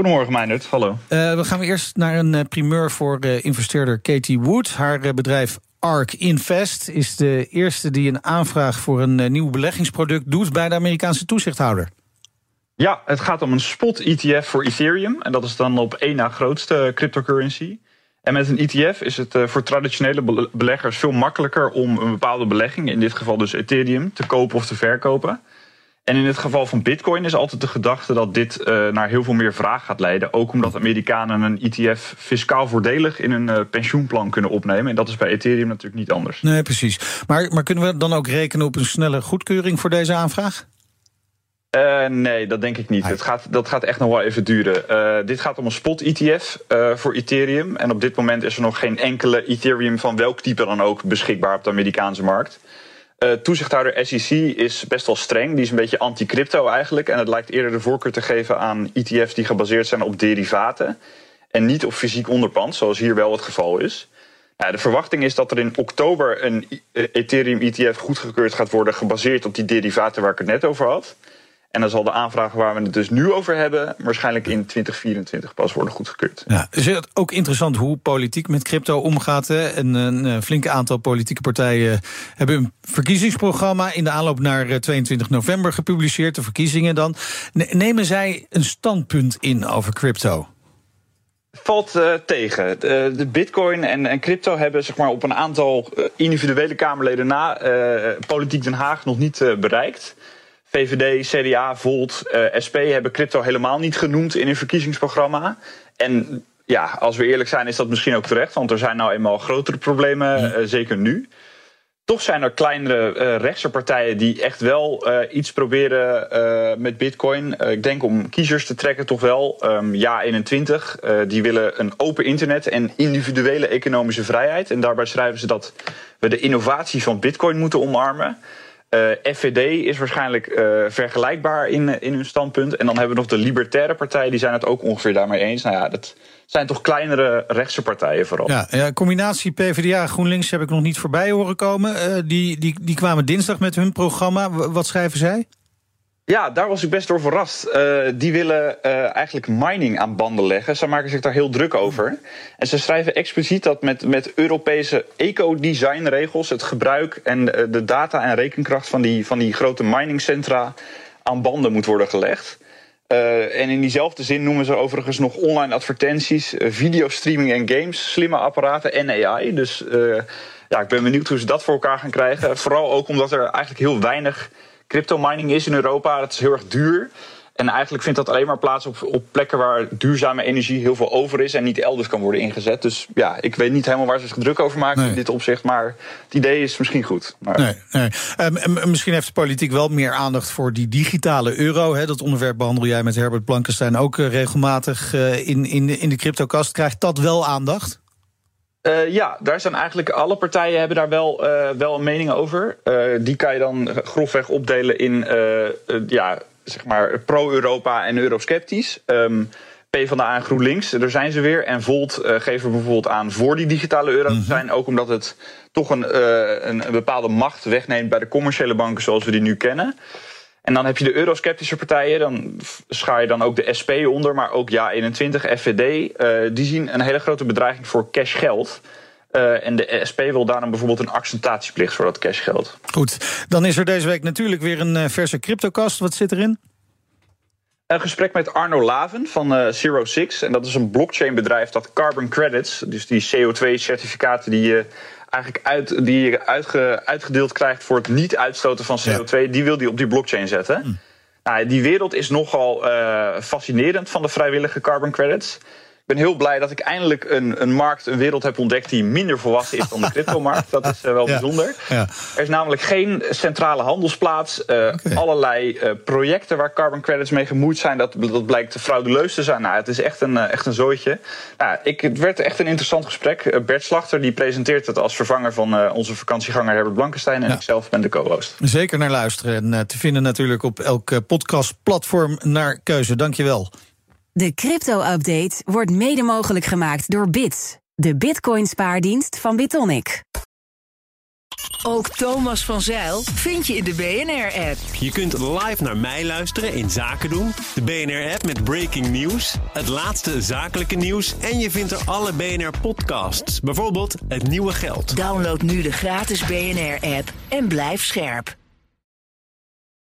Goedemorgen, Meijnert. Hallo. Uh, we gaan eerst naar een primeur voor investeerder Katie Wood. Haar bedrijf ARK Invest is de eerste die een aanvraag voor een nieuw beleggingsproduct doet bij de Amerikaanse toezichthouder. Ja, het gaat om een spot-ETF voor Ethereum. En dat is dan op één na grootste cryptocurrency. En met een ETF is het voor traditionele beleggers veel makkelijker om een bepaalde belegging, in dit geval dus Ethereum, te kopen of te verkopen. En in het geval van Bitcoin is altijd de gedachte dat dit uh, naar heel veel meer vraag gaat leiden. Ook omdat Amerikanen een ETF fiscaal voordelig in hun uh, pensioenplan kunnen opnemen. En dat is bij Ethereum natuurlijk niet anders. Nee, precies. Maar, maar kunnen we dan ook rekenen op een snelle goedkeuring voor deze aanvraag? Uh, nee, dat denk ik niet. Het gaat, dat gaat echt nog wel even duren. dit gaat om een spot-ETF voor Ethereum. En op dit moment is er nog geen enkele Ethereum van welk type dan ook beschikbaar op de Amerikaanse markt. Uh, toezichthouder SEC is best wel streng. Die is een beetje anti-crypto eigenlijk. En het lijkt eerder de voorkeur te geven aan ETF's die gebaseerd zijn op derivaten. En niet op fysiek onderpand, zoals hier wel het geval is. de verwachting is dat er in oktober een Ethereum ETF goedgekeurd gaat worden, gebaseerd op die derivaten waar ik het net over had. En dan zal de aanvraag waar we het dus nu over hebben, waarschijnlijk in 2024 pas worden goedgekeurd. Ja, is het ook interessant hoe politiek met crypto omgaat? Hè? En een eh, flinke aantal politieke partijen hebben een verkiezingsprogramma in de aanloop naar 22 eh, november gepubliceerd, de verkiezingen dan. Nemen zij een standpunt in over crypto? Valt uh, tegen. De, de, Bitcoin en, en, crypto hebben zeg maar, op een aantal individuele Kamerleden na uh, Politiek Den Haag nog niet uh, bereikt. VVD, CDA, Volt, uh, eh, SP hebben crypto helemaal niet genoemd in hun verkiezingsprogramma. En ja, als we eerlijk zijn, is dat misschien ook terecht, want er zijn nou eenmaal grotere problemen, uh, zeker nu. Toch zijn er kleinere uh, rechtse partijen die echt wel iets proberen met Bitcoin. ik denk om kiezers te trekken, toch wel. Um, ja, 21. die willen een open internet en individuele economische vrijheid. En daarbij schrijven ze dat we de innovatie van Bitcoin moeten omarmen. Uh, eh, FVD is waarschijnlijk uh, vergelijkbaar in, in hun standpunt. En dan hebben we nog de Libertaire Partij, die zijn het ook ongeveer daarmee eens. Nou ja, dat zijn toch kleinere rechtse partijen vooral. Ja, ja combinatie PvdA GroenLinks heb ik nog niet voorbij horen komen. Die, die, die kwamen dinsdag met hun programma. Wat schrijven zij? Ja, daar was ik best door verrast. Uh, die willen uh, eigenlijk mining aan banden leggen. Ze maken zich daar heel druk over. En ze schrijven expliciet dat met, met Europese eco-designregels het gebruik en de data en rekenkracht van die, van die grote miningcentra aan banden moet worden gelegd. en in diezelfde zin noemen ze overigens nog online advertenties, videostreaming en games, slimme apparaten en AI. Dus ja, ik ben benieuwd hoe ze dat voor elkaar gaan krijgen. Vooral ook omdat er eigenlijk heel weinig crypto mining is in Europa. Dat is heel erg duur. En eigenlijk vindt dat alleen maar plaats op, op plekken waar duurzame energie heel veel over is en niet elders kan worden ingezet. Dus ja, ik weet niet helemaal waar ze zich druk over maken in dit opzicht. Maar het idee is misschien goed. Maar... Nee, nee. Um, misschien heeft de politiek wel meer aandacht voor die digitale euro. Hè. Dat onderwerp behandel jij met Herbert Blankenstein ook uh, regelmatig uh, in, in, in de cryptokast. Krijgt dat wel aandacht? Uh, ja, daar zijn eigenlijk alle partijen hebben daar wel, uh, wel een mening over. Uh, die kan je dan grofweg opdelen in ja, zeg maar pro-Europa en eurosceptisch. Um, PvdA en GroenLinks, daar zijn ze weer. En Volt geven bijvoorbeeld aan voor die digitale euro te mhm. zijn. Ook omdat het toch een, een, een bepaalde macht wegneemt bij de commerciële banken zoals we die nu kennen. En dan heb je de eurosceptische partijen, dan schaar je dan ook de SP onder, maar ook Ja21, FVD. Uh, die zien een hele grote bedreiging voor cashgeld. Uh, en de SP wil daarom bijvoorbeeld een accentatieplicht voor dat cashgeld. Goed, dan is er deze week natuurlijk weer een uh, verse cryptocast. Wat zit erin? Een gesprek met Arno Laven van uh, Zero Six. En dat is een blockchain-bedrijf dat carbon credits, dus die CO2-certificaten die je eigenlijk uit, die je uitge, uitgedeeld krijgt voor het niet uitstoten van CO2, die wil die op die blockchain zetten. Hm. Nou, die wereld is nogal uh, fascinerend van de vrijwillige carbon credits. Ik ben heel blij dat ik eindelijk een, een markt, een wereld heb ontdekt die minder volwassen is dan de cryptomarkt. Dat is wel bijzonder. Ja. Er is namelijk geen centrale handelsplaats. Allerlei projecten waar carbon credits mee gemoeid zijn, dat, dat blijkt frauduleus te zijn. Nou, het is echt een, echt een zooitje. Nou, ik, het werd echt een interessant gesprek. Bert Slachter die presenteert het als vervanger van onze vakantieganger Herbert Blankenstein. En ik zelf ben de co-host. Zeker naar luisteren. En te vinden natuurlijk op elk podcastplatform naar keuze. Dankjewel. De crypto-update wordt mede mogelijk gemaakt door Bits, de Bitcoin-spaardienst van Bitonic. Ook Thomas van Zeil vind je in de BNR-app. Je kunt live naar mij luisteren in Zaken doen. De BNR-app met breaking news, het laatste zakelijke nieuws... en je vindt er alle BNR-podcasts, bijvoorbeeld Het Nieuwe Geld. Download nu de gratis BNR-app en blijf scherp.